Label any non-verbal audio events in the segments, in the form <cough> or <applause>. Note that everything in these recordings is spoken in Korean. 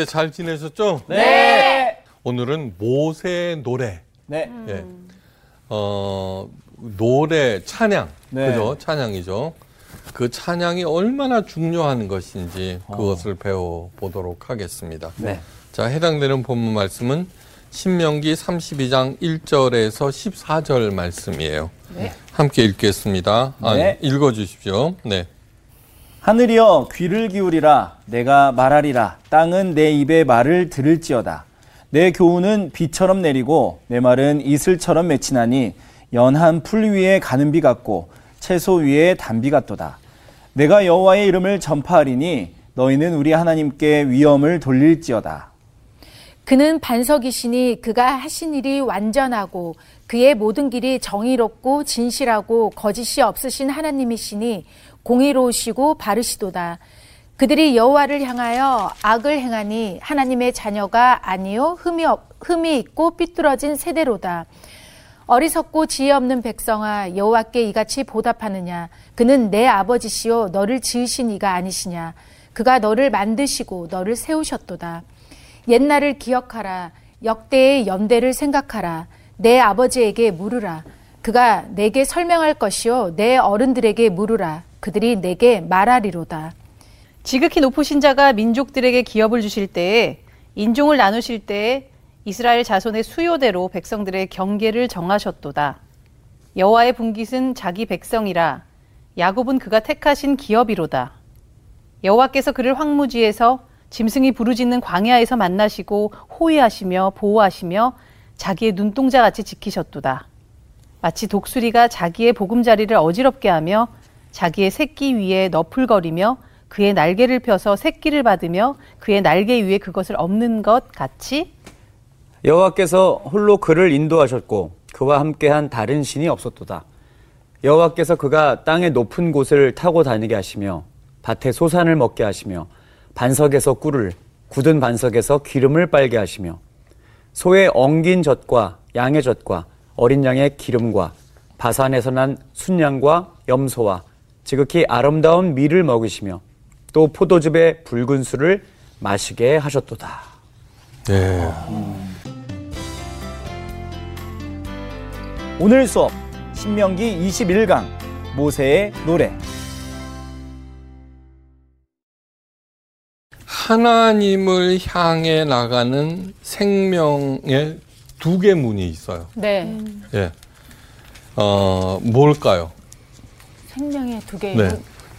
어떻게 잘 지내셨죠? 네. 오늘은 모세의 노래. 네. 예. 어, 노래, 찬양. 네. 그죠? 찬양이죠. 그 찬양이 얼마나 중요한 것인지 그것을 배워 보도록 하겠습니다. 네. 자, 해당되는 본문 말씀은 신명기 32장 1절에서 14절 말씀이에요. 함께 읽겠습니다. 아, 네. 읽어 주십시오. 네. 하늘이여 귀를 기울이라. 내가 말하리라. 땅은 내 입의 말을 들을지어다. 내 교훈은 비처럼 내리고 내 말은 이슬처럼 맺히나니 연한 풀 위에 가는 비 같고 채소 위에 단비 같도다. 내가 여호와의 이름을 전파하리니 너희는 우리 하나님께 위엄을 돌릴지어다. 그는 반석이시니 그가 하신 일이 완전하고 그의 모든 길이 정의롭고 진실하고 거짓이 없으신 하나님이시니 공의로우시고 바르시도다. 그들이 여호와를 향하여 악을 행하니 하나님의 자녀가 아니요 흠이 없, 흠이 있고 삐뚤어진 세대로다. 어리석고 지혜 없는 백성아 여호와께 이같이 보답하느냐 그는 내 아버지시요 너를 지으신 이가 아니시냐 그가 너를 만드시고 너를 세우셨도다. 옛날을 기억하라. 역대의 연대를 생각하라. 내 아버지에게 물으라. 그가 내게 설명할 것이요. 내 어른들에게 물으라. 그들이 내게 말하리로다. 지극히 높으신 자가 민족들에게 기업을 주실 때에 인종을 나누실 때에 이스라엘 자손의 수요대로 백성들의 경계를 정하셨도다. 여호와의 분깃은 자기 백성이라 야곱은 그가 택하신 기업이로다. 여호와께서 그를 황무지에서 짐승이 부르짖는 광야에서 만나시고 호위하시며 보호하시며 자기의 눈동자 같이 지키셨도다. 마치 독수리가 자기의 보금자리를 어지럽게 하며 자기의 새끼 위에 너풀거리며 그의 날개를 펴서 새끼를 받으며 그의 날개 위에 그것을 엎는 것 같이 여호와께서 홀로 그를 인도하셨고 그와 함께한 다른 신이 없었도다. 여호와께서 그가 땅의 높은 곳을 타고 다니게 하시며 밭에 소산을 먹게 하시며 반석에서 꿀을 굳은 반석에서 기름을 빨게 하시며 소의 엉긴 젖과 양의 젖과 어린 양의 기름과 바산에서 난 순양과 염소와 지극히 아름다운 밀을 먹이시며 또 포도즙의 붉은 술을 마시게 하셨도다. 네. 오늘 수업 신명기 21강 모세의 노래 하나님을 향해 나가는 생명의 두 개 문이 있어요. 네. 예. 어, 뭘까요? 생명의 두 개. 네.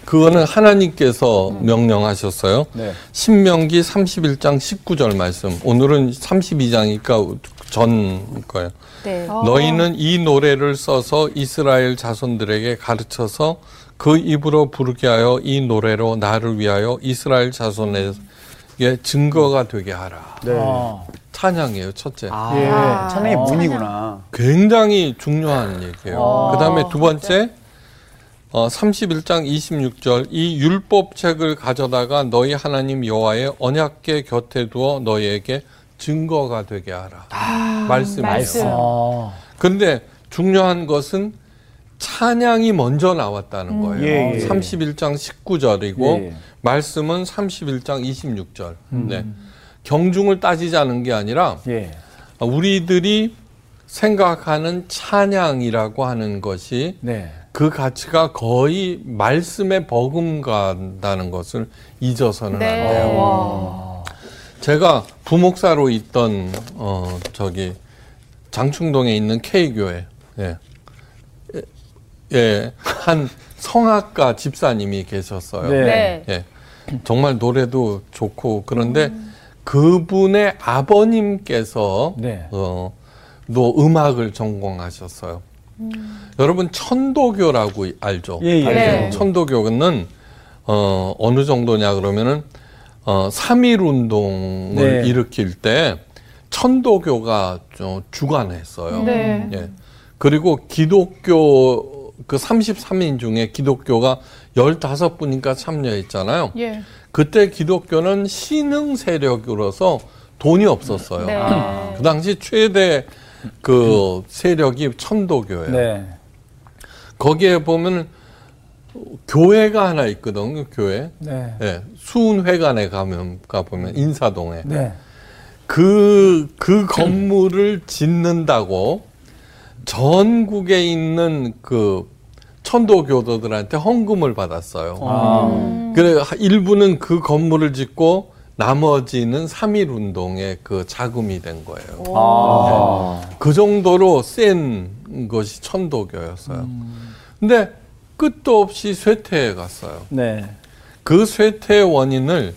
그거는 하나님께서 명령하셨어요. 네. 신명기 31장 19절 말씀. 오늘은 32장이니까 전 거예요. 네. 너희는 이 노래를 써서 이스라엘 자손들에게 가르쳐서 그 입으로 부르게 하여 이 노래로 나를 위하여 이스라엘 자손에 게 증거가 되게 하라. 네. 어. 찬양이에요, 첫째. 아, 예. 찬양의 어. 문이구나. 굉장히 중요한 얘기예요. 어, 그 다음에 두 번째, 어, 31장 26절, 이 율법책을 가져다가 너희 하나님 여호와의 언약궤 곁에 두어 너희에게 증거가 되게 하라. 말씀이에요. 말씀. 어. 근데 중요한 것은 찬양이 먼저 나왔다는 거예요. 예, 예. 31장 19절이고 예. 말씀은 31장 26절. 네. 경중을 따지자는 게 아니라 예. 우리들이 생각하는 찬양이라고 하는 것이 네. 그 가치가 거의 말씀에 버금간다는 것을 잊어서는 안 네. 돼요. 와. 제가 부목사로 있던 어 저기 장충동에 있는 K 교회 예. 예, 한 성악가 집사님이 계셨어요. 네. 네. 예. 정말 노래도 좋고 그런데 그분의 아버님께서 네. 어, 또 음악을 전공하셨어요. 여러분 천도교라고 알죠? 예, 예. 알죠? 네. 천도교는 어, 어느 정도냐 그러면은 어, 3.1 운동을 네. 일으킬 때 천도교가 좀 주관했어요. 네. 예. 그리고 기독교 그 33인 중에 기독교가 15분인가 참여했잖아요. 예. 그때 기독교는 신흥 세력으로서 돈이 없었어요. 네. 그 당시 최대 그 세력이 천도교예요. 네. 거기에 보면 교회가 하나 있거든요. 교회. 네. 예, 수은회관에 가면 가 보면 인사동에 네. 그, 그 건물을 짓는다고 전국에 있는 그 천도교도들한테 헌금을 받았어요. 아. 그래, 일부는 그 건물을 짓고 나머지는 3.1 운동의 그 자금이 된 거예요. 아. 그 정도로 센 것이 천도교였어요. 근데 끝도 없이 쇠퇴해 갔어요. 네. 그 쇠퇴의 원인을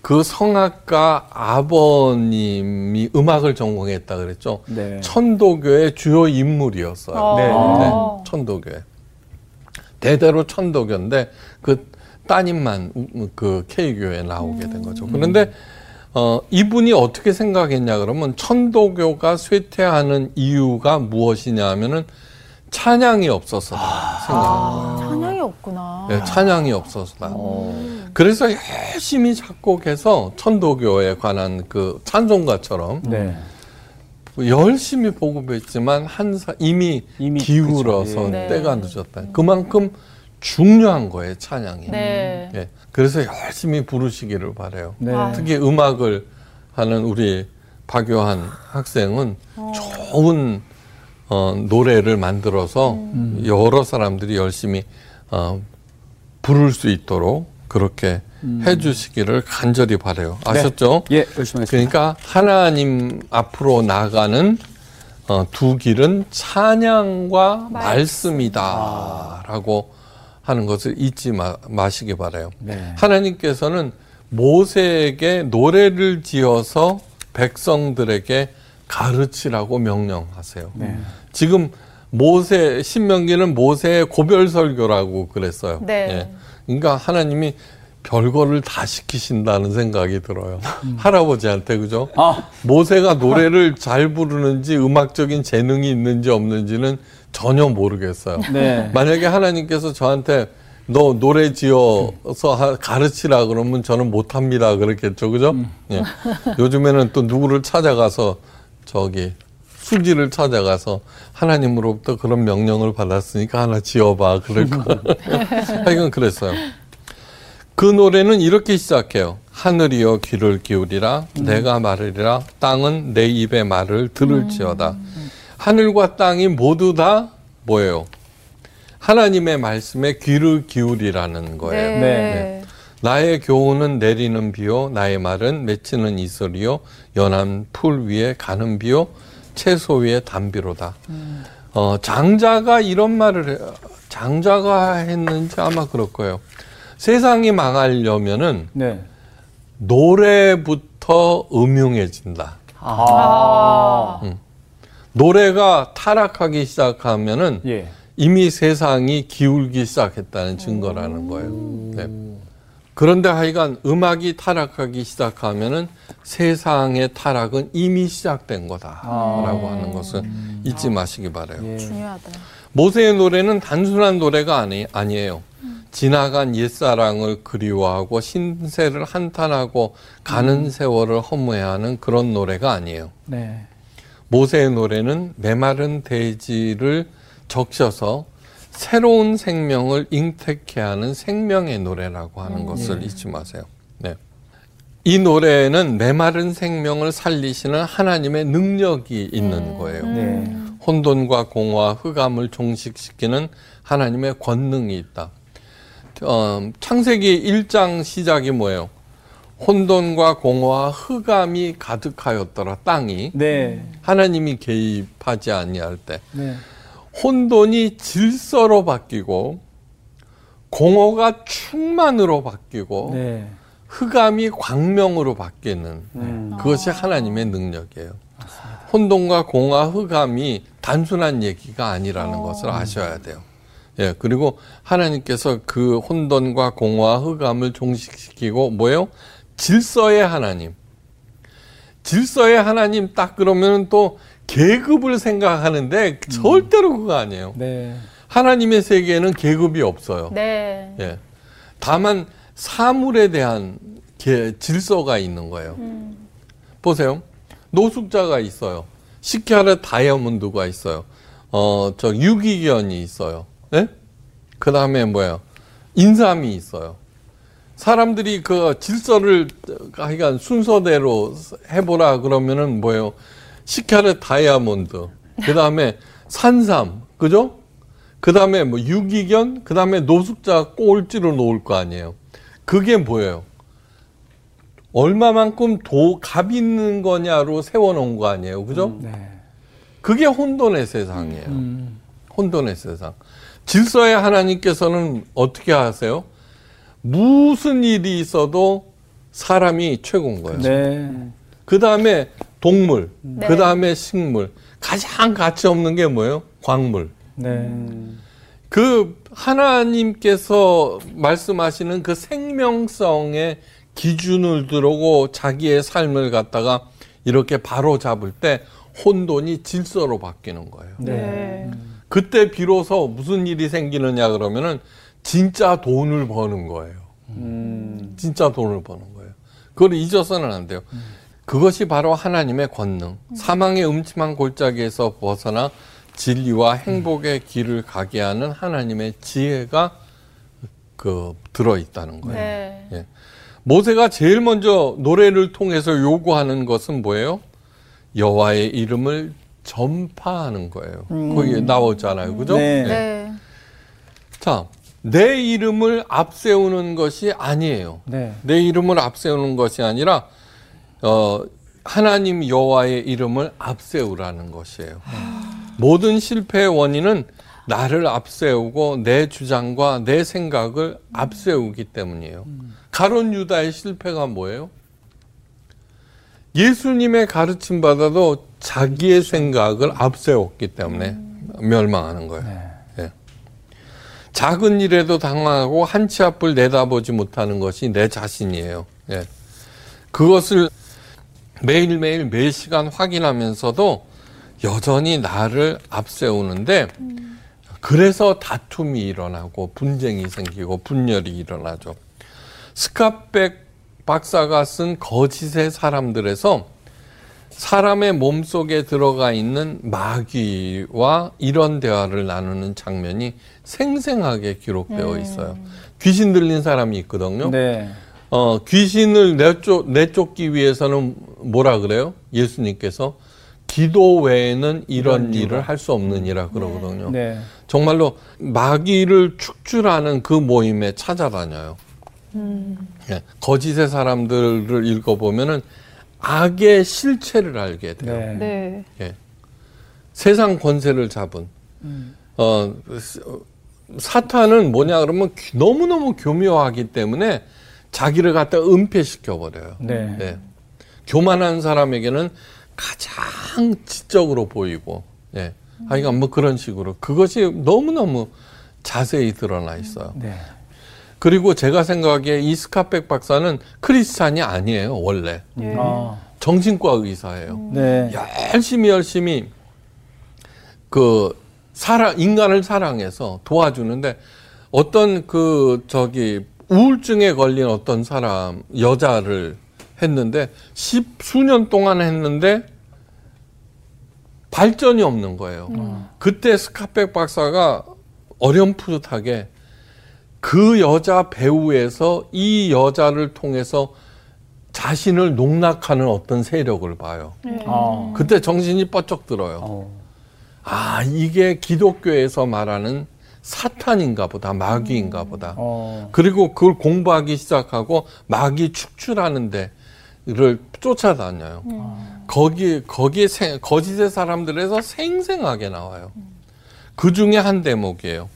그 성악가 아버님이 음악을 전공했다 그랬죠. 네. 천도교의 주요 인물이었어요. 네. 네, 천도교에. 대대로 천도교인데 그 따님만 우- 그 K교에 나오게 된 거죠. 그런데 어, 이분이 어떻게 생각했냐 그러면 천도교가 쇠퇴하는 이유가 무엇이냐 하면은 찬양이 없어서 생각한 거예요. 찬양이 없구나. 네, 찬양이 없어서다. 그래서 열심히 작곡해서 천도교에 관한 그 찬송가처럼 네. 열심히 보급했지만 한사 이미, 이미 기울어서 그쵸. 예. 때가 늦었다. 그만큼 중요한 거예요 찬양이. 네. 예, 그래서 열심히 부르시기를 바래요. 네. 아. 특히 음악을 하는 우리 박요한 학생은 좋은 어, 노래를 만들어서 여러 사람들이 열심히 어, 부를 수 있도록 그렇게 해주시기를 간절히 바래요. 아셨죠? 예, 열심히 하겠습니다. 그러니까 하나님 앞으로 나가는 어, 두 길은 찬양과 말씀 이다라고 하는 것을 잊지 마, 마시기 바래요. 네. 하나님께서는 모세에게 노래를 지어서 백성들에게 가르치라고 명령하세요. 네. 지금 모세 신명기는 모세의 고별 설교라고 그랬어요. 네. 예. 그러니까 하나님이 별거를 다 시키신다는 생각이 들어요. 할아버지한테 그죠? 아. 모세가 노래를 잘 부르는지 음악적인 재능이 있는지 없는지는 전혀 모르겠어요. 네. 만약에 하나님께서 저한테 너 노래 지어서 하- 가르치라 그러면 저는 못합니다 그랬겠죠 그죠? 예. 요즘에는 또 누구를 찾아가서 저기 수지를 찾아가서 하나님으로부터 그런 명령을 받았으니까 하나 지어봐 그럴 거. <laughs> 하여간 그랬어요. 그 노래는 이렇게 시작해요. 하늘이여 귀를 기울이라 내가 말으리라 땅은 내 입의 말을 들을지어다. 하늘과 땅이 모두 다 뭐예요? 하나님의 말씀에 귀를 기울이라는 거예요. 네. 네. 나의 교훈은 내리는 비요, 나의 말은 맺히는 이슬이요, 연한 풀 위에 가는 비요, 채소 위에 담비로다. 어, 장자가 이런 말을 해요. 장자가 했는지 아마 그럴 거예요. 세상이 망하려면은 네. 노래부터 음흉해진다. 아. 노래가 타락하기 시작하면은 예. 이미 세상이 기울기 시작했다는 증거라는 거예요. 네. 그런데 하여간 음악이 타락하기 시작하면은 세상의 타락은 이미 시작된 거다라고 하는 것을 잊지 마시기 바래요. 예. 중요하다. 모세의 노래는 단순한 노래가 아니, 아니에요. 지나간 옛사랑을 그리워하고 신세를 한탄하고 가는 세월을 허무해하는 그런 노래가 아니에요. 네. 모세의 노래는 메마른 대지를 적셔서 새로운 생명을 잉태케 하는 생명의 노래라고 하는 것을 잊지 마세요. 네. 이 노래는 메마른 생명을 살리시는 하나님의 능력이 있는 거예요. 네. 혼돈과 공허와 흑암을 종식시키는 하나님의 권능이 있다. 어, 창세기 1장 시작이 뭐예요? 혼돈과 공허와 흑암이 가득하였더라 땅이 네. 하나님이 개입하지 아니할 때 네. 혼돈이 질서로 바뀌고 공허가 충만으로 바뀌고 네. 흑암이 광명으로 바뀌는 음. 그것이 하나님의 능력이에요. 혼돈과 공허, 흑암이 단순한 얘기가 아니라는 것을 아셔야 돼요. 예, 그리고 하나님께서 그 혼돈과 공허와 흑암을 종식시키고 뭐예요? 질서의 하나님. 질서의 하나님 딱 그러면 또 계급을 생각하는데 절대로 그거 아니에요. 네. 하나님의 세계에는 계급이 없어요. 네. 예. 다만 사물에 대한 계- 질서가 있는 거예요. 보세요. 노숙자가 있어요. 식혈의 다이아몬드가 있어요. 어, 저 유기견이 있어요. 예? 그 다음에 뭐야? 인삼이 있어요. 사람들이 그 질서를 하여간 순서대로 해보라 그러면은 뭐예요? 시카르 다이아몬드, 그 다음에 산삼, 그죠? 그 다음에 뭐 유기견, 그 다음에 노숙자 꼴찌로 놓을 거 아니에요. 그게 뭐예요? 얼마만큼 도, 값 있는 거냐로 세워놓은 거 아니에요. 그죠? 네. 그게 혼돈의 세상이에요. 혼돈의 세상. 질서의 하나님께서는 어떻게 하세요? 무슨 일이 있어도 사람이 최고인 거예요. 네. 그 다음에 동물, 네. 그 다음에 식물. 가장 가치 없는 게 뭐예요? 광물. 네. 그 하나님께서 말씀하시는 그 생명성의 기준을 들고 자기의 삶을 갖다가 이렇게 바로 잡을 때 혼돈이 질서로 바뀌는 거예요. 네. 그때 비로소 무슨 일이 생기느냐 그러면은 진짜 돈을 버는 거예요. 음. 진짜 돈을 버는 거예요. 그걸 잊어서는 안 돼요. 그것이 바로 하나님의 권능. 사망의 음침한 골짜기에서 벗어나 진리와 행복의 길을 가게 하는 하나님의 지혜가 그 들어 있다는 거예요. 네. 예. 모세가 제일 먼저 노래를 통해서 요구하는 것은 뭐예요? 여호와의 이름을 전파하는 거예요. 거기에 나오잖아요. 그죠? 네. 예. 네. 자, 내 이름을 앞세우는 것이 아니에요. 네. 내 이름을 앞세우는 것이 아니라 어, 하나님 여호와의 이름을 앞세우라는 것이에요. 모든 실패의 원인은 나를 앞세우고 내 주장과 내 생각을 앞세우기 때문이에요. 가론 유다의 실패가 뭐예요? 예수님의 가르침 받아도 자기의 생각을 앞세웠기 때문에 멸망하는 거예요. 예. 작은 일에도 당황하고 한 치 앞을 내다보지 못하는 것이 내 자신이에요. 예. 그것을 매일매일 매 시간 확인하면서도 여전히 나를 앞세우는데 그래서 다툼이 일어나고 분쟁이 생기고 분열이 일어나죠. 스카백 박사가 쓴 거짓의 사람들에서 사람의 몸 속에 들어가 있는 마귀와 이런 대화를 나누는 장면이 생생하게 기록되어 있어요. 귀신 들린 사람이 있거든요. 네. 어, 귀신을 내쫓, 내쫓기 위해서는 뭐라 그래요? 예수님께서 기도 외에는 이런 일을 할 수 없느니라 그러거든요. 네. 정말로 마귀를 축출하는 그 모임에 찾아다녀요. 예, 거짓의 사람들을 읽어보면은 악의 실체를 알게 돼요. 네. 네. 예. 세상 권세를 잡은 어, 스- 어, 사탄은 뭐냐 그러면 기- 너무너무 교묘하기 때문에 자기를 갖다 은폐시켜 버려요. 네. 예. 교만한 사람에게는 가장 지적으로 보이고, 예. 하여간 뭐 그런 식으로 그것이 너무너무 자세히 드러나 있어요. 네. 그리고 제가 생각하기에 이 스카백 박사는 크리스찬이 아니에요, 원래. 예. 아. 정신과 의사예요. 네. 열심히 열심히 그 사랑 인간을 사랑해서 도와주는데 어떤 그 저기 우울증에 걸린 어떤 사람 여자를 했는데 십 수년 동안 했는데 발전이 없는 거예요. 그때 스카백 박사가 어렴풋하게 그 여자 배우에서 이 여자를 통해서 자신을 농락하는 어떤 세력을 봐요. 아. 그때 정신이 뻗쩍 들어요. 어. 아, 이게 기독교에서 말하는 사탄인가 보다, 마귀인가 보다. 어. 그리고 그걸 공부하기 시작하고 마귀 축출하는 데 를 쫓아다녀요. 거기, 거기에 생- 거짓의 사람들에서 생생하게 나와요. 그 중에 한 대목이에요.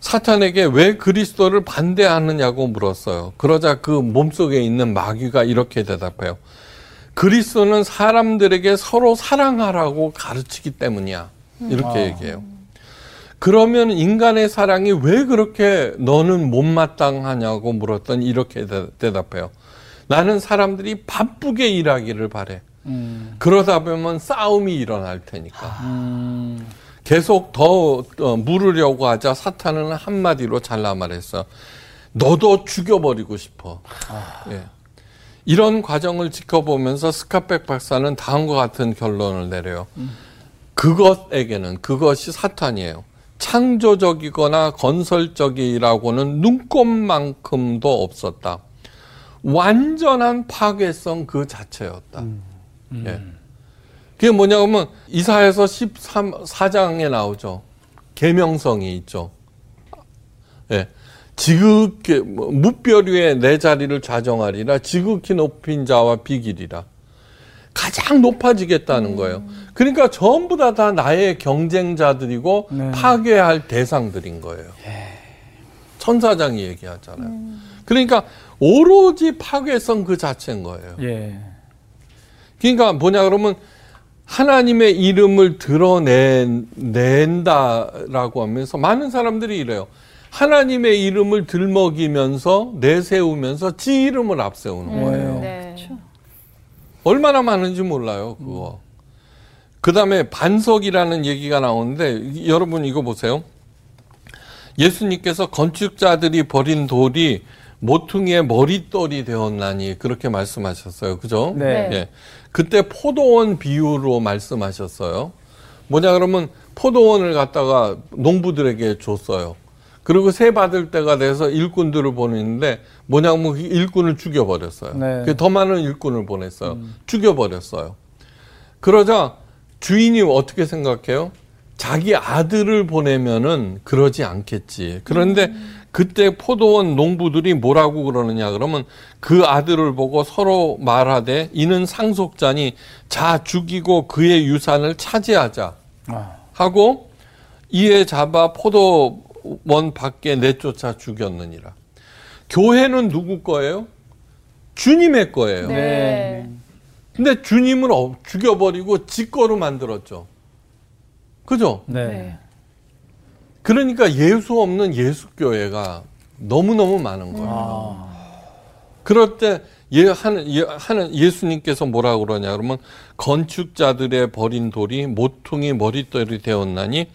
사탄에게 왜 그리스도를 반대하느냐고 물었어요. 그러자 그 몸속에 있는 마귀가 이렇게 대답해요. 그리스도는 사람들에게 서로 사랑하라고 가르치기 때문이야. 이렇게 얘기해요. 그러면 인간의 사랑이 왜 그렇게 너는 못마땅하냐고 물었더니 이렇게 대- 대답해요. 나는 사람들이 바쁘게 일하기를 바래. 음. 그러다 보면 싸움이 일어날 테니까. 음. 계속 더 어, 물으려고 하자 사탄은 한마디로 잘라 말했어. 너도 죽여버리고 싶어. 예. 이런 과정을 지켜보면서 스카백 박사는 다음과 같은 결론을 내려요. 그것에게는 그것이 사탄이에요. 창조적이거나 건설적이라고는 눈꼽만큼도 없었다. 완전한 파괴성 그 자체였다. 예. 그게 뭐냐면 이사에서 13사장에 나오죠. 계명성이 있죠. 예. 지극히 뭐, 무별 위에 내 자리를 좌정하리라 지극히 높인 자와 비길이라 가장 높아지겠다는 거예요. 그러니까 전부 다 다 나의 경쟁자들이고 네. 파괴할 대상들인 거예요. 천사장이 얘기하잖아요. 그러니까 오로지 파괴성 그 자체인 거예요. 예. 그러니까 뭐냐 그러면 하나님의 이름을 드러낸다라고 하면서 많은 사람들이 이래요. 하나님의 이름을 들먹이면서 내세우면서 지 이름을 앞세우는 거예요. 네. 얼마나 많은지 몰라요, 그거. 그 다음에 반석이라는 얘기가 나오는데, 이- 여러분 이거 보세요. 예수님께서 건축자들이 버린 돌이 모퉁이의 머릿돌이 되었나니, 그렇게 말씀하셨어요. 그죠? 네. 예. 그때 포도원 비유로 말씀하셨어요. 뭐냐 그러면 포도원을 갖다가 농부들에게 줬어요. 그리고 새 받을 때가 돼서 일꾼들을 보냈는데 뭐냐면 그 일꾼을 죽여버렸어요. 네. 그더 많은 일꾼을 보냈어요. 죽여버렸어요. 그러자 주인이 어떻게 생각해요? 자기 아들을 보내면은 그러지 않겠지. 그런데 그때 포도원 농부들이 뭐라고 그러느냐 그러면 그 아들을 보고 서로 말하되 이는 상속자니 자 죽이고 그의 유산을 차지하자 아. 하고 이에 잡아 포도 원 밖에 내쫓아 죽였느니라. 교회는 누구 거예요? 주님의 거예요. 네. 근데 주님을 어- 죽여버리고 지 거로 만들었죠. 그죠? 네. 네. 그러니까 예수 없는 예수교회가 너무너무 많은 거예요. 아. 그럴 때 예, 하는, 예, 하는 예수님께서 뭐라 그러냐 그러면 건축자들의 버린 돌이 모퉁이 머릿돌이 되었나니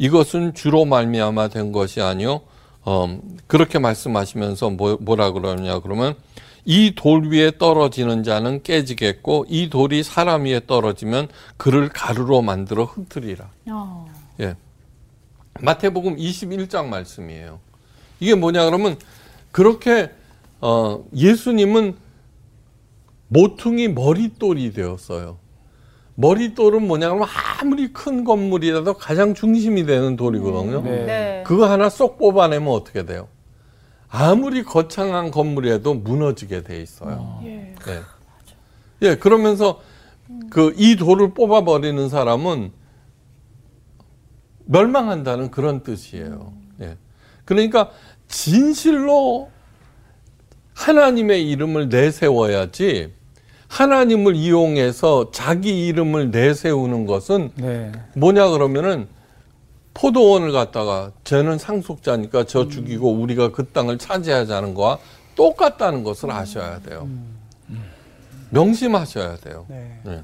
이것은 주로 말미암아 된 것이 아니요 어, 그렇게 말씀하시면서 뭐, 뭐라 그러냐 그러면 이 돌 위에 떨어지는 자는 깨지겠고 이 돌이 사람 위에 떨어지면 그를 가루로 만들어 흩트리라. 어. 예. 마태복음 21장 말씀이에요. 이게 뭐냐 그러면 그렇게 어 예수님은 모퉁이 머릿돌이 되었어요. 머릿돌은 뭐냐 그러면 아무리 큰 건물이라도 가장 중심이 되는 돌이거든요. 네. 네. 그거 하나 쏙 뽑아내면 어떻게 돼요? 아무리 거창한 건물이라도 무너지게 돼 있어요. 예. 네. 예, 그러면서 그 이 돌을 뽑아버리는 사람은 멸망한다는 그런 뜻이에요. 예. 그러니까 진실로 하나님의 이름을 내세워야지 하나님을 이용해서 자기 이름을 내세우는 것은 네. 뭐냐 그러면은 포도원을 갖다가 쟤는 상속자니까 저 죽이고 우리가 그 땅을 차지하자는 거와 똑같다는 것을 아셔야 돼요. 명심하셔야 돼요. 네. 네.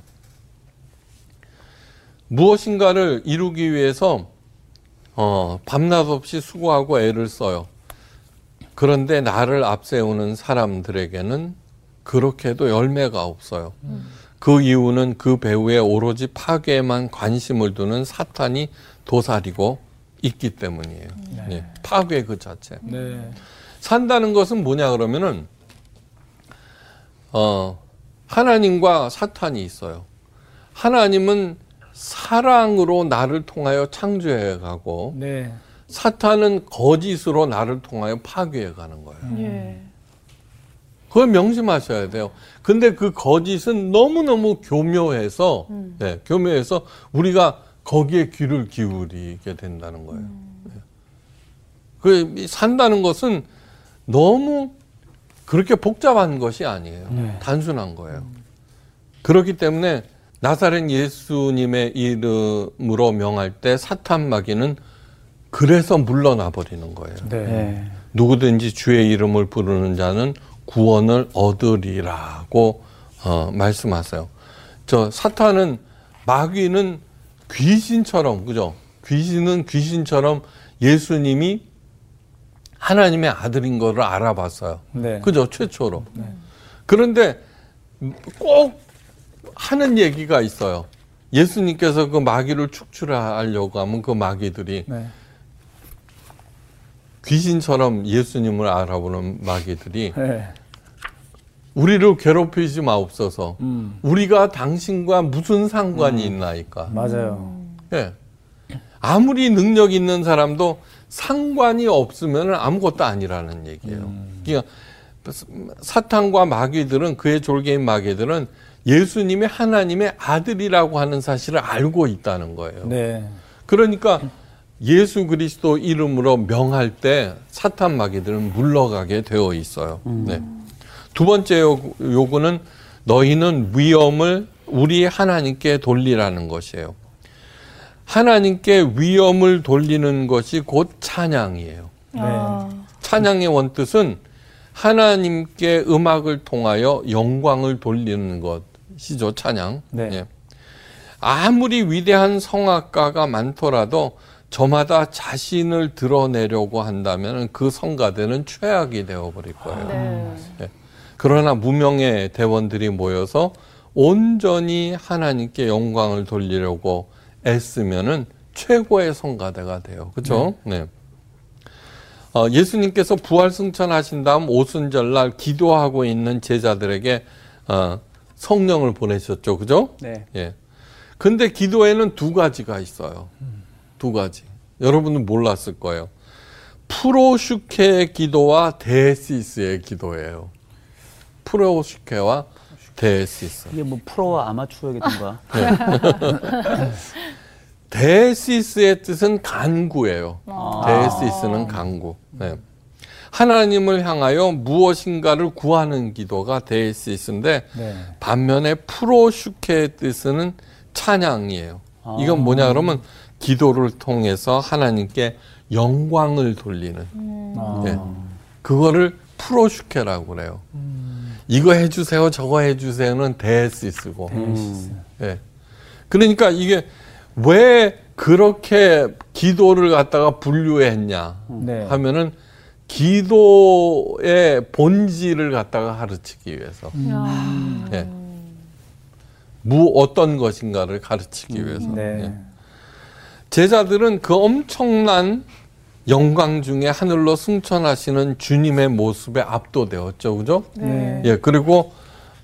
무엇인가를 이루기 위해서 어, 밤낮 없이 수고하고 애를 써요. 그런데 나를 앞세우는 사람들에게는 그렇게도 열매가 없어요. 그 이유는 그 배후에 오로지 파괴에만 관심을 두는 사탄이 도사리고 있기 때문이에요. 예, 파괴 그 자체. 네. 산다는 것은 뭐냐 그러면은 어 하나님과 사탄이 있어요. 하나님은 사랑으로 나를 통하여 창조해 가고 네. 사탄은 거짓으로 나를 통하여 파괴해 가는 거예요. 예. 그걸 명심하셔야 돼요. 근데 그 거짓은 너무너무 교묘해서, 네, 교묘해서 우리가 거기에 귀를 기울이게 된다는 거예요. 네. 그, 이 산다는 것은 너무 그렇게 복잡한 것이 아니에요. 단순한 거예요. 그렇기 때문에 나사렛 예수님의 이름으로 명할 때 사탄 마귀는 그래서 물러나 버리는 거예요. 네. 누구든지 주의 이름을 부르는 자는 구원을 얻으리라고 어, 말씀하세요. 저 사탄은 마귀는 귀신처럼 그죠? 귀신은 귀신처럼 예수님이 하나님의 아들인 거를 알아봤어요. 네. 그죠? 최초로. 그런데 꼭 하는 얘기가 있어요. 예수님께서 그 마귀를 축출하려고 하면 그 마귀들이 네. 귀신처럼 예수님을 알아보는 마귀들이 네. 우리를 괴롭히지 마옵소서. 음. 우리가 당신과 무슨 상관이 있나이까. 맞아요. 예. 아무리 능력 있는 사람도 상관이 없으면 아무것도 아니라는 얘기예요. 그러니까 사탄과 마귀들은 그의 졸개인 마귀들은 예수님이 하나님의 아들이라고 하는 사실을 알고 있다는 거예요. 네. 그러니까 예수 그리스도 이름으로 명할 때 사탄 마귀들은 물러가게 되어 있어요. 네. 두 번째 요- 요구는 너희는 위엄을 우리 하나님께 돌리라는 것이에요. 하나님께 위엄을 돌리는 것이 곧 찬양이에요. 네. 찬양의 원뜻은 하나님께 음악을 통하여 영광을 돌리는 것이죠, 찬양. 네. 예. 아무리 위대한 성악가가 많더라도 저마다 자신을 드러내려고 한다면 그 성가대는 최악이 되어버릴 거예요. 네. 그러나 무명의 대원들이 모여서 온전히 하나님께 영광을 돌리려고 애쓰면은 최고의 성가대가 돼요. 그렇죠? 네. 어, 예수님께서 부활 승천하신 다음 오순절날 기도하고 있는 제자들에게 어, 성령을 보내셨죠. 그죠? 네. 예. 근데 기도에는 두 가지가 있어요. 두 가지. 여러분은 몰랐을 거예요. 프로슈케의 기도와 데시스의 기도예요. 프로슈케와 데시스. 이게 뭐 프로와 아마추어 같은 건가. <laughs> 데시스의 뜻은 간구예요. 아. 데시스는 간구. 네. 하나님을 향하여 무엇인가를 구하는 기도가 데시스인데 네. 반면에 프로슈케의 뜻은 찬양이에요. 이건 뭐냐 그러면 기도를 통해서 하나님께 영광을 돌리는 아. 네. 그거를 프로슈케라고 그래요. 이거 해주세요, 저거 해주세요는 데시스고. 예. 그러니까 이게 왜 그렇게 기도를 갖다가 분류했냐 네. 하면은 기도의 본질을 갖다가 가르치기 위해서. 예. 무 어떤 것인가를 가르치기 위해서. 네. 예. 제자들은 그 엄청난 영광 중에 하늘로 승천하시는 주님의 모습에 압도되었죠. 그죠? 네. 예, 그리고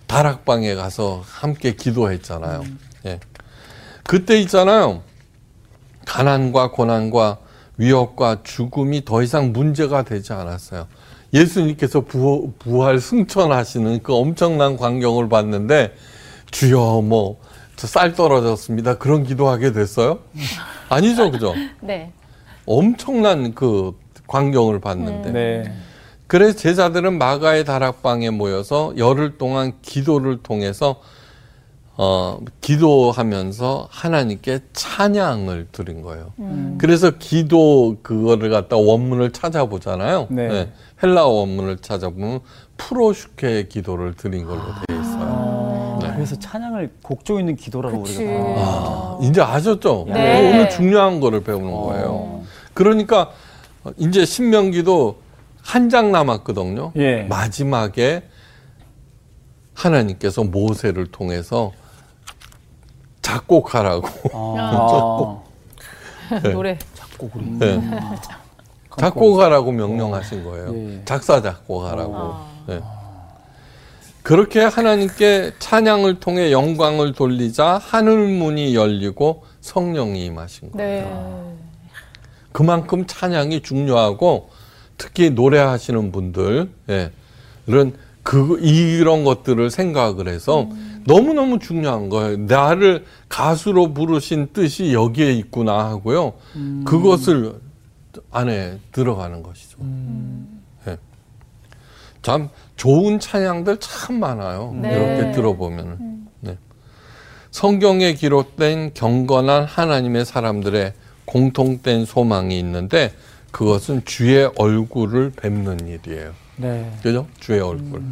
다락방에 가서 함께 기도했잖아요. 예. 그때 있잖아요. 가난과 고난과 위협과 죽음이 더 이상 문제가 되지 않았어요. 예수님께서 부, 부활 승천하시는 그 엄청난 광경을 봤는데 주여 뭐저 쌀 떨어졌습니다. 그런 기도하게 됐어요? 아니죠, 그죠? <laughs> 네. 엄청난 그 광경을 봤는데 네. 그래서 제자들은 마가의 다락방에 모여서 열흘 동안 기도를 통해서 어, 기도하면서 하나님께 찬양을 드린 거예요. 그래서 기도 그거를 갖다 원문을 찾아보잖아요. 네. 헬라 원문을 찾아보면 프로슈케의 기도를 드린 걸로 되어 있어요. 네. 그래서 찬양을 곡조 있는 기도라고 그치. 우리가 아, 이제 아셨죠? 네. 오늘 중요한 거를 배우는 거예요. 그러니까 이제 신명기도 한 장 남았거든요. 예. 마지막에 하나님께서 모세를 통해서 작곡하라고 아. <laughs> 노래. 네. 작곡하라고 명령하신 거예요. 예. 작사 작곡하라고. 네. 그렇게 하나님께 찬양을 통해 영광을 돌리자 하늘 문이 열리고 성령이 임하신 거예요. 네. 그만큼 찬양이 중요하고 특히 노래하시는 분들은 그 이런 것들을 생각을 해서 너무 너무 중요한 거예요. 나를 가수로 부르신 뜻이 여기에 있구나 하고요. 그것을 안에 들어가는 것이죠. 예. 참 좋은 찬양들 참 많아요. 네. 이렇게 들어보면은. 네. 성경에 기록된 경건한 하나님의 사람들의 공통된 소망이 있는데 그것은 주의 얼굴을 뵙는 일이에요. 네. 그죠? 주의 얼굴.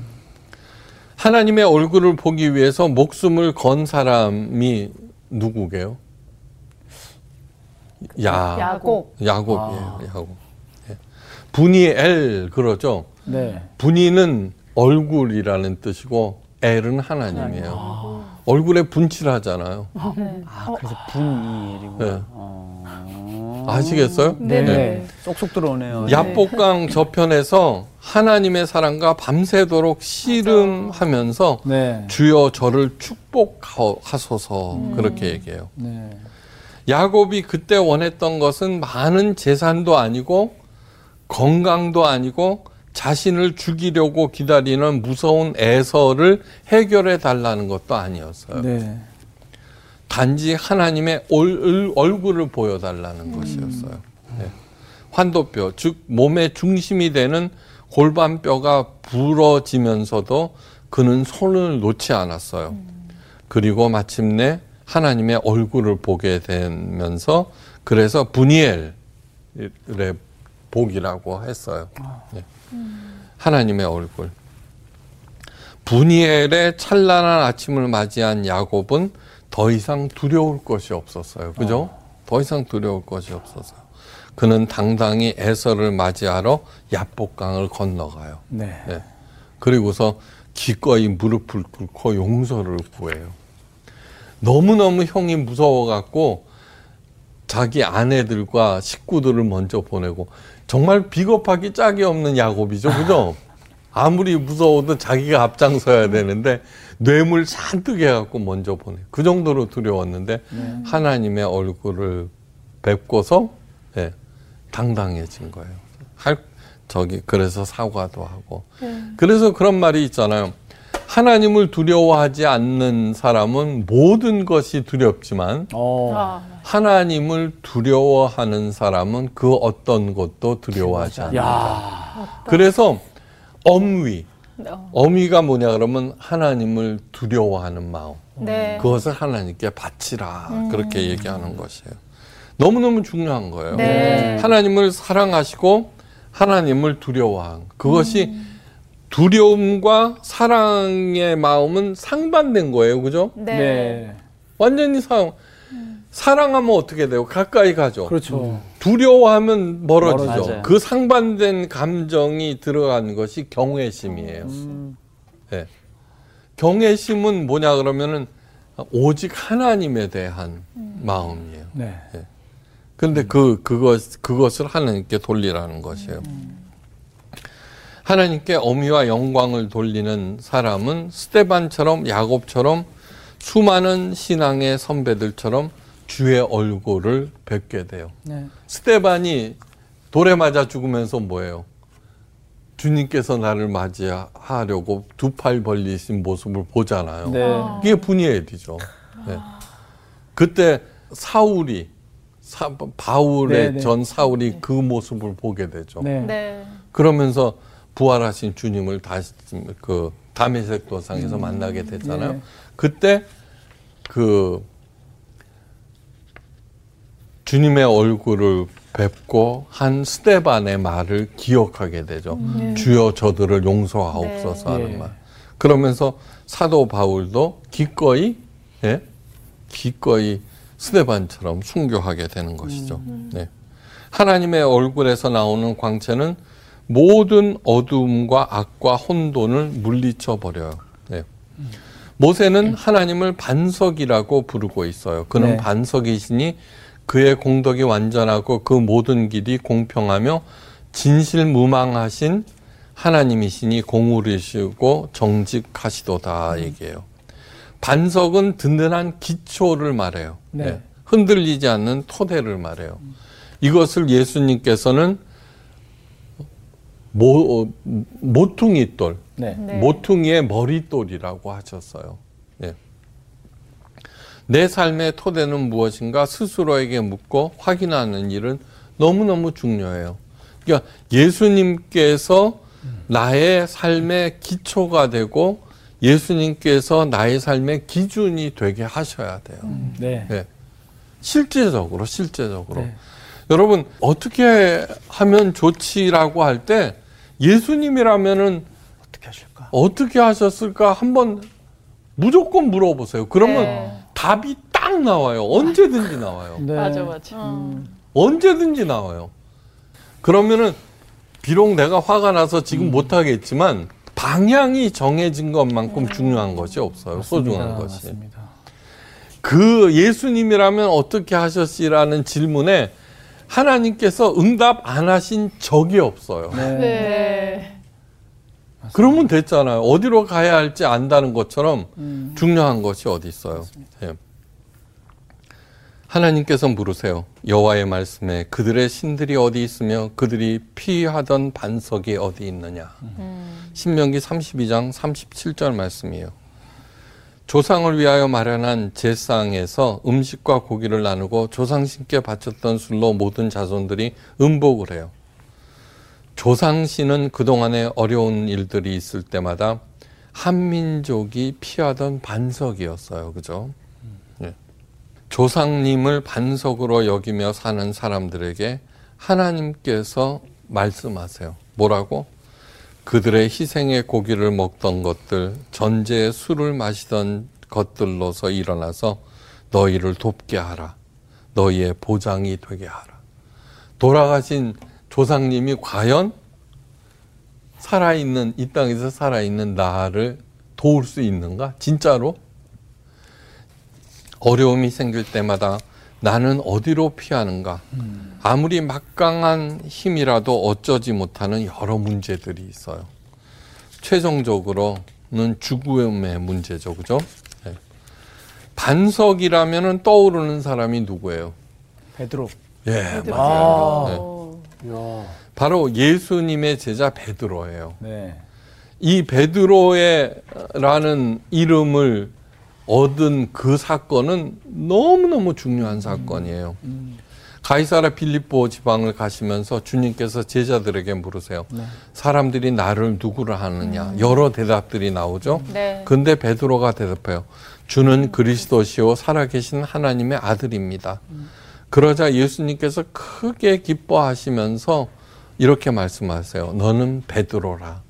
하나님의 얼굴을 보기 위해서 목숨을 건 사람이 누구게요? 야, 야곱. 야곱이에요. 야곱. 예. 분이 엘 그러죠. 네. 분이는 얼굴이라는 뜻이고 엘은 하나님이에요. 얼굴에 분칠하잖아요. 아, 그래서 분이 그리고 네. 어. 아시겠어요? 네. 네. 쏙쏙 들어오네요. 야복강 <laughs> 저편에서 하나님의 사랑과 밤새도록 씨름하면서 네. 주여 저를 축복하소서 그렇게 얘기해요. 네. 야곱이 그때 원했던 것은 많은 재산도 아니고 건강도 아니고 자신을 죽이려고 기다리는 무서운 애서를 해결해 달라는 것도 아니었어요. 네. 단지 하나님의 얼, 얼굴을 보여달라는 것이었어요. 네. 환도뼈, 즉 몸의 중심이 되는 골반뼈가 부러지면서도 그는 손을 놓지 않았어요. 그리고 마침내 하나님의 얼굴을 보게 되면서 그래서 분이엘의 복이라고 했어요. 네. 하나님의 얼굴. 분이엘의 찬란한 아침을 맞이한 야곱은 더 이상 두려울 것이 없었어요. 그죠? 더 이상 두려울 것이 없었어요. 그는 당당히 에서를 맞이하러 야복강을 건너가요. 네. 네. 그리고서 기꺼이 무릎을 꿇고 용서를 구해요. 너무너무 형이 무서워갖고 자기 아내들과 식구들을 먼저 보내고 정말 비겁하기 짝이 없는 야곱이죠. 그죠? <laughs> 아무리 무서워도 자기가 앞장서야 되는데 뇌물 잔뜩 해갖고 먼저 보내. 그 정도로 두려웠는데 하나님의 얼굴을 뵙고서 예, 당당해진 거예요. 할 저기 그래서 사과도 하고. 그래서 그런 말이 있잖아요. 하나님을 두려워하지 않는 사람은 모든 것이 두렵지만 어. 아, 하나님을 두려워하는 사람은 그 어떤 것도 두려워하지 않는다. 야. 그래서 엄위. 어. 어미가 뭐냐 그러면 하나님을 두려워하는 마음. 네. 그것을 하나님께 바치라. 그렇게 얘기하는 것이에요. 너무너무 중요한 거예요. 네. 하나님을 사랑하시고 하나님을 두려워한 그것이 두려움과 사랑의 마음은 상반된 거예요. 그죠? 네. 네. 완전히 사, 사랑하면 어떻게 돼요? 가까이 가죠. 그렇죠. 두려워하면 멀어지죠. 멀어져요. 그 상반된 감정이 들어간 것이 경외심이에요. 음. 네. 경외심은 뭐냐 그러면은 오직 하나님에 대한 마음이에요. 네. 근데 그 그것 그것을 하나님께 돌리라는 것이에요. 하나님께 어미와 영광을 돌리는 사람은 스테반처럼 야곱처럼 수많은 신앙의 선배들처럼 주의 얼굴을 뵙게 돼요. 네. 스테반이 돌에 맞아 죽으면서 뭐예요? 주님께서 나를 맞이하려고 두 팔 벌리신 모습을 보잖아요. 네. 이게 분이엘이죠. 네. 그때 사울이 사- 바울의 네, 네. 전 사울이 그 모습을 보게 되죠. 네. 네. 그러면서 부활하신 주님을 다시 그 다메섹 도상에서 만나게 됐잖아요. 네. 그때 그 주님의 얼굴을 뵙고 한 스테반의 말을 기억하게 되죠. 주여 저들을 용서하옵소서 하는 네. 말. 그러면서 사도 바울도 기꺼이 예? 기꺼이 스테반처럼 순교하게 되는 것이죠. 네. 하나님의 얼굴에서 나오는 광채는 모든 어두움과 악과 혼돈을 물리쳐 버려요. 네. 모세는 하나님을 반석이라고 부르고 있어요. 그는 네. 반석이시니 그의 공덕이 완전하고 그 모든 길이 공평하며 진실 무망하신 하나님이시니 공의이시고 정직하시도다 얘기해요. 반석은 든든한 기초를 말해요. 네. 네. 흔들리지 않는 토대를 말해요. 이것을 예수님께서는 모, 어, 모퉁이돌, 네. 네. 모퉁이의 머리돌이라고 하셨어요. 예. 내 삶의 토대는 무엇인가 스스로에게 묻고 확인하는 일은 너무너무 중요해요. 그러니까 예수님께서 나의 삶의 기초가 되고 예수님께서 나의 삶의 기준이 되게 하셔야 돼요. 네. 네. 실제적으로, 실제적으로. 네. 여러분, 어떻게 하면 좋지라고 할 때 예수님이라면은 어떻게 하실까? 어떻게 하셨을까 한번 무조건 물어보세요. 그러면 네. 답이 딱 나와요. 언제든지 나와요. 네. 맞아, 맞아. 언제든지 나와요. 그러면은 비록 내가 화가 나서 지금 음. 못 하겠지만 방향이 정해진 것만큼 중요한 것이 없어요. 소중한 맞습니다. 것이. 맞습니다. 그 예수님이라면 어떻게 하셨지라는 질문에 하나님께서 응답 안 하신 적이 없어요. 네. 그러면 됐잖아요. 어디로 가야 할지 안다는 것처럼 음. 중요한 것이 어디 있어요. 예. 하나님께서 물으세요. 여호와의 말씀에 그들의 신들이 어디 있으며 그들이 피하던 반석이 어디 있느냐. 신명기 32장 37절 말씀이에요. 조상을 위하여 마련한 제상에서 음식과 고기를 나누고 조상신께 바쳤던 술로 모든 자손들이 음복을 해요. 조상신은 그동안에 어려운 일들이 있을 때마다 한민족이 피하던 반석이었어요. 그죠? 예. 조상님을 반석으로 여기며 사는 사람들에게 하나님께서 말씀하세요. 뭐라고? 그들의 희생의 고기를 먹던 것들, 전제의 술을 마시던 것들로서 일어나서 너희를 돕게 하라. 너희의 보장이 되게 하라. 돌아가신 조상님이 과연 살아있는, 이 땅에서 살아있는 나를 도울 수 있는가? 진짜로? 어려움이 생길 때마다 나는 어디로 피하는가? 아무리 막강한 힘이라도 어쩌지 못하는 여러 문제들이 있어요. 최종적으로는 죽음의 문제죠. 그죠? 네. 반석이라면 떠오르는 사람이 누구예요? 베드로. 예, 아. 맞아요. 네. 야. 바로 예수님의 제자 베드로예요. 네. 이 베드로의라는 이름을 얻은 그 사건은 너무너무 중요한 사건이에요. 가이사라 빌립보 지방을 가시면서 주님께서 제자들에게 물으세요. 사람들이 나를 누구를 하느냐? 여러 대답들이 나오죠. 네. 근데 베드로가 대답해요. 주는 그리스도시요 살아계신 하나님의 아들입니다. 그러자 예수님께서 크게 기뻐하시면서 이렇게 말씀하세요. 너는 베드로라.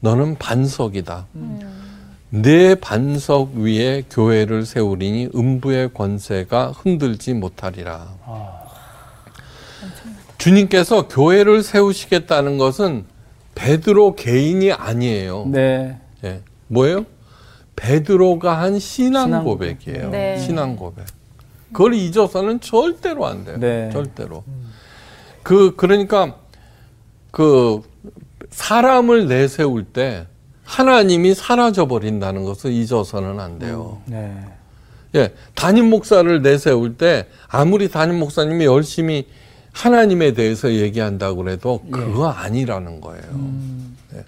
너는 반석이다. 내 반석 위에 교회를 세우리니 음부의 권세가 흔들지 못하리라. 주님께서 교회를 세우시겠다는 것은 베드로 개인이 아니에요. 네. 예. 뭐예요? 베드로가 한 신앙 신앙 고백이에요. 네. 신앙 고백. 그걸 잊어서는 절대로 안 돼요. 네. 절대로. 그 그러니까 그 사람을 내세울 때 하나님이 사라져 버린다는 것을 잊어서는 안 돼요. 네. 예, 담임 목사를 내세울 때 아무리 담임 목사님이 열심히 하나님에 대해서 얘기한다고 그래도 그거 아니라는 거예요. 예.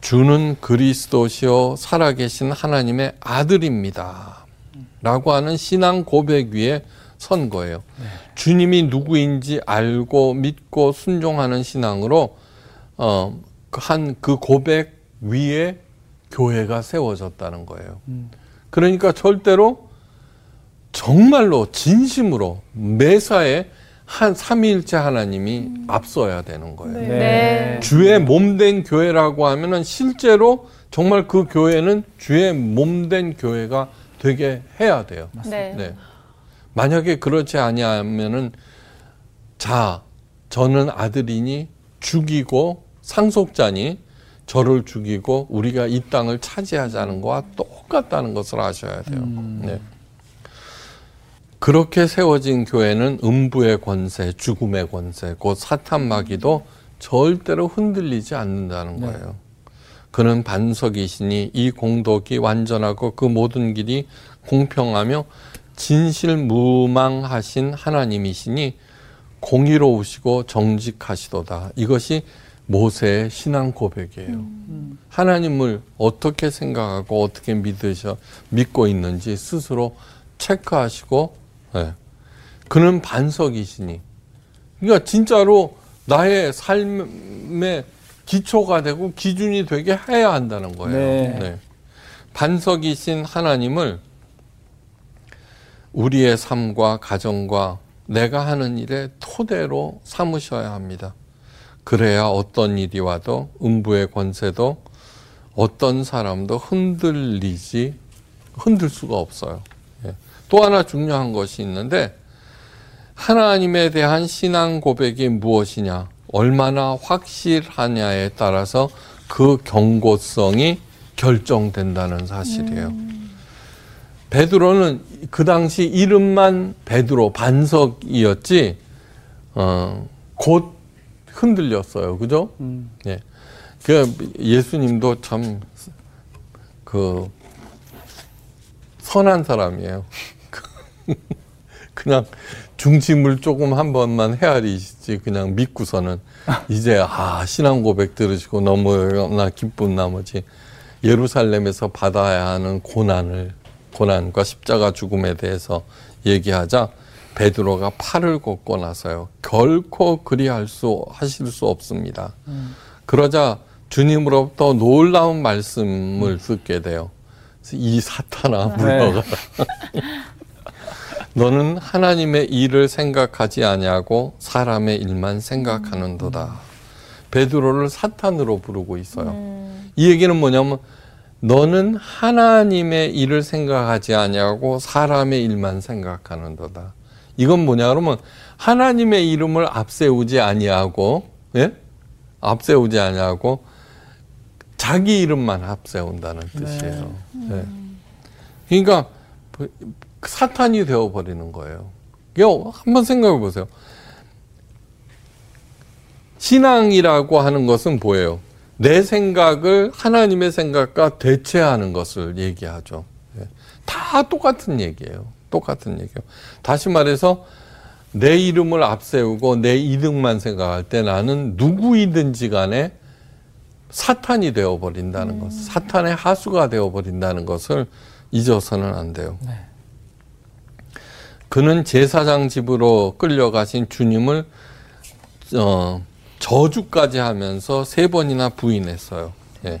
주는 그리스도시요 살아계신 하나님의 아들입니다. 라고 하는 신앙 고백 위에 선 거예요. 주님이 누구인지 알고 믿고 순종하는 신앙으로 어, 한 그 고백 위에 교회가 세워졌다는 거예요. 그러니까 절대로 정말로 진심으로 매사에 한 삼위일체 하나님이 앞서야 되는 거예요. 네. 주의 몸된 교회라고 하면은 실제로 정말 그 교회는 주의 몸된 교회가 되게 해야 돼요. 네. 네. 만약에 그렇지 아니하면은 자 저는 아들이니 죽이고 상속자니 저를 죽이고 우리가 이 땅을 차지하자는 거와 똑같다는 것을 아셔야 돼요. 네. 그렇게 세워진 교회는 음부의 권세, 죽음의 권세, 곧 사탄 마귀도 절대로 흔들리지 않는다는 거예요. 그는 반석이시니 이 공덕이 완전하고 그 모든 길이 공평하며 진실무망하신 하나님이시니 공의로우시고 정직하시도다. 이것이 모세의 신앙 고백이에요. 하나님을 어떻게 생각하고 어떻게 믿으셔 믿고 있는지 스스로 체크하시고 예. 그는 반석이시니 그러니까 진짜로 나의 삶의 기초가 되고 기준이 되게 해야 한다는 거예요. 네. 네. 반석이신 하나님을 우리의 삶과 가정과 내가 하는 일의 토대로 삼으셔야 합니다. 그래야 어떤 일이 와도 음부의 권세도 어떤 사람도 흔들리지 흔들 수가 없어요. 예. 또 하나 중요한 것이 있는데 하나님에 대한 신앙 고백이 무엇이냐, 얼마나 확실하냐에 따라서 그 경고성이 결정된다는 사실이에요. 베드로는 그 당시 이름만 베드로 반석이었지 어, 곧 흔들렸어요. 그죠? 예. 그 예수님도 참 그 선한 사람이에요. <laughs> 그냥 중심을 조금 한 번만 헤아리시지 그냥 믿고서는 <laughs> 이제 아 신앙 고백 들으시고 너무나 기쁜 나머지 예루살렘에서 받아야 하는 고난을 고난과 십자가 죽음에 대해서 얘기하자 베드로가 팔을 걷고 나서요 결코 그리할 수 하실 수 없습니다. 그러자 주님으로부터 놀라운 말씀을 듣게 돼요. 이 사탄아 물러가라. <laughs> 너는 하나님의 일을 생각하지 아니하고 사람의 일만 생각하는도다. 베드로를 사탄으로 부르고 있어요. 이 얘기는 뭐냐면 너는 하나님의 일을 생각하지 아니하고 사람의 일만 생각하는도다. 이건 뭐냐 그러면 하나님의 이름을 앞세우지 아니하고 예? 앞세우지 아니하고 자기 이름만 앞세운다는 뜻이에요. 네. 그러니까 사탄이 되어 버리는 거예요. 한번 생각해 보세요. 신앙이라고 하는 것은 뭐예요? 내 생각을 하나님의 생각과 대체하는 것을 얘기하죠. 예. 다 똑같은 얘기예요. 똑같은 얘기예요. 다시 말해서 내 이름을 앞세우고 내 이득만 생각할 때 나는 누구이든지 간에 사탄이 되어버린다는 것, 사탄의 하수가 되어버린다는 것을 잊어서는 안 돼요. 그는 제사장 집으로 끌려가신 주님을 어, 저주까지 하면서 세 번이나 부인했어요. 예.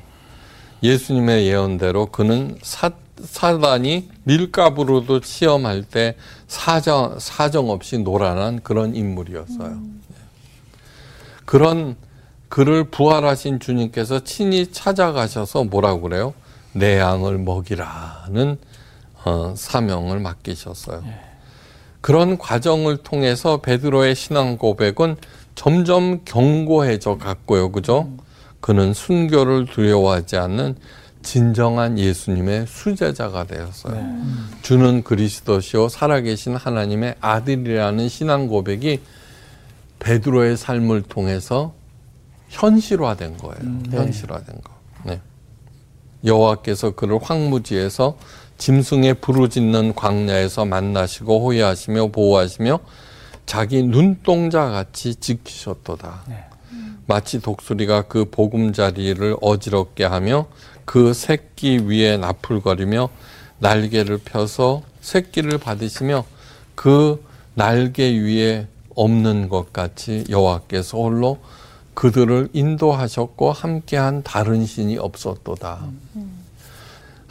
예수님의 예언대로 그는 사, 사단이 밀가부로도 시험할 때 사정, 사정 없이 노란한 그런 인물이었어요. 예. 그런 그를 부활하신 주님께서 친히 찾아가셔서 뭐라고 그래요? 내 양을 먹이라는 어, 사명을 맡기셨어요. 그런 과정을 통해서 베드로의 신앙 고백은 점점 견고해져 갔고요. 그죠? 그는 순교를 두려워하지 않는 진정한 예수님의 수제자가 되었어요. 주는 그리스도시요 살아계신 하나님의 아들이라는 신앙 고백이 베드로의 삶을 통해서 현실화된 거예요. 현실화된 거. 네. 여호와께서 그를 황무지에서 짐승의 부르짖는 광야에서 만나시고 호위하시며 보호하시며 자기 눈동자 같이 지키셨도다. 마치 독수리가 그 보금자리를 어지럽게 하며 그 새끼 위에 나풀거리며 날개를 펴서 새끼를 받으시며 그 날개 위에 없는 것 같이 여호와께서 홀로 그들을 인도하셨고 함께한 다른 신이 없었도다.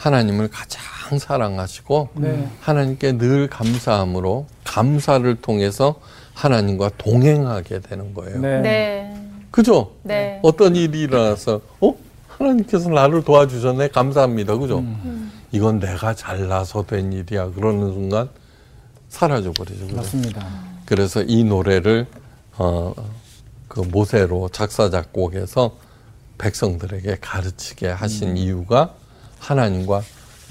하나님을 가장 사랑하시고 네. 하나님께 늘 감사함으로 감사를 통해서 하나님과 동행하게 되는 거예요. 네. 네. 그죠? 네. 어떤 일이 일어나서 어 하나님께서 나를 도와주셨네 감사합니다. 그죠? 이건 내가 잘나서 된 일이야. 그러는 순간 사라져 버리죠. 그죠? 맞습니다. 그래서 이 노래를 어, 그 모세로 작사 작곡해서 백성들에게 가르치게 하신 이유가 하나님과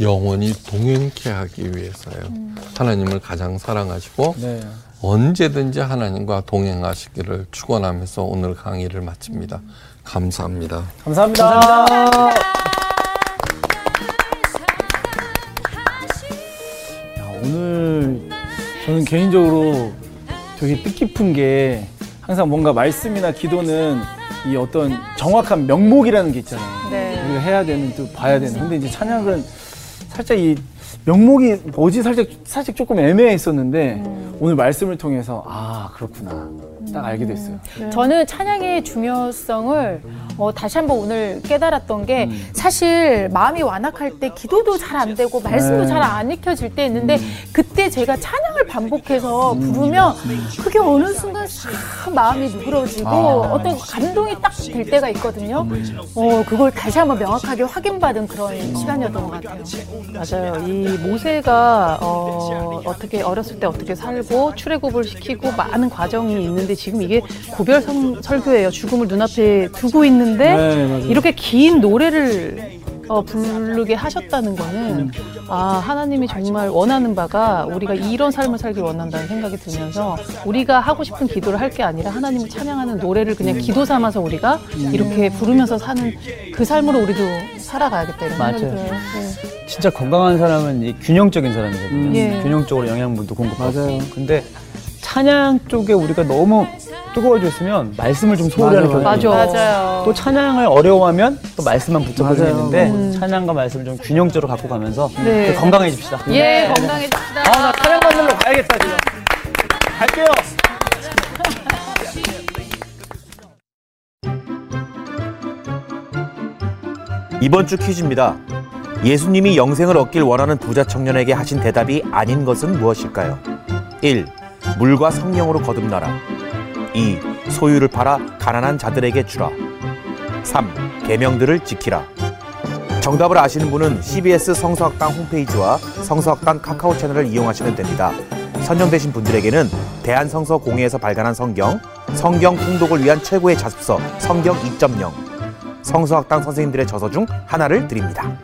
영원히 동행케 하기 위해서예요. 하나님을 가장 사랑하시고 네. 언제든지 하나님과 동행하시기를 축원하면서 오늘 강의를 마칩니다. 감사합니다. 감사합니다. 야, 오늘 저는 개인적으로 되게 뜻깊은 게 항상 뭔가 말씀이나 기도는 이 어떤 정확한 명목이라는 게 있잖아요. 네. 해야 되는 또 봐야 되는. 근데 이제 찬양은 살짝 이 명목이 뭐지 살짝 살짝 조금 애매했었는데 오늘 말씀을 통해서 아 그렇구나 딱 알게 됐어요. 저는 찬양의 중요성을 어, 다시 한번 오늘 깨달았던 게 사실 마음이 완악할 때 기도도 잘 안 되고 말씀도 네. 잘안 익혀질 때 있는데 그때 제가 찬양을 반복해서 부르면 그게 어느 순간 싹 마음이 누그러지고 어떤 감동이 딱 될 때가 있거든요. 어, 그걸 다시 한번 명확하게 확인받은 그런 시간이었던 것 같아요. 맞아요. 이 모세가 어, 어떻게 어렸을 때 어떻게 살고 출애굽을 시키고 많은 과정이 있는데 지금 이게 고별 성- 설교예요. 죽음을 눈앞에 두고 있는데 네, 맞아요. 이렇게 긴 노래를 어, 부르게 하셨다는 거는 아 하나님이 정말 원하는 바가 우리가 이런 삶을 살길 원한다는 생각이 들면서 우리가 하고 싶은 기도를 할 게 아니라 하나님을 찬양하는 노래를 그냥 기도 삼아서 우리가 이렇게 부르면서 사는 그 삶으로 우리도 살아가야겠다 이런 생각이 맞아요. 들어요. 네. 진짜 건강한 사람은 이 균형적인 사람이거든요. 음. 예. 균형적으로 영양분도 공급하고. 맞아요. 근데 찬양 쪽에 우리가 너무 뜨거워졌으면 말씀을 좀 소홀히 하는. 경우가 맞아. 있어요. 맞아요. 또 찬양을 어려워하면 또 말씀만 붙잡고. 있는데 음. 찬양과 말씀을 좀 균형적으로 갖고 가면서 네. 건강해집시다. 예, 건강해집시다. 아, 나 찬양 만들러 가야겠다, 지금. 갈게요. 이번 주 퀴즈입니다. 예수님이 영생을 얻길 원하는 부자 청년에게 하신 대답이 아닌 것은 무엇일까요? 1. 물과 성령으로 거듭나라. 2. 소유를 팔아 가난한 자들에게 주라. 3. 계명들을 지키라. 정답을 아시는 분은 CBS 성서학당 홈페이지와 성서학당 카카오 채널을 이용하시면 됩니다. 선정되신 분들에게는 대한성서공회에서 발간한 성경, 성경 통독을 위한 최고의 자습서 성경 2.0, 성서학당 선생님들의 저서 중 하나를 드립니다.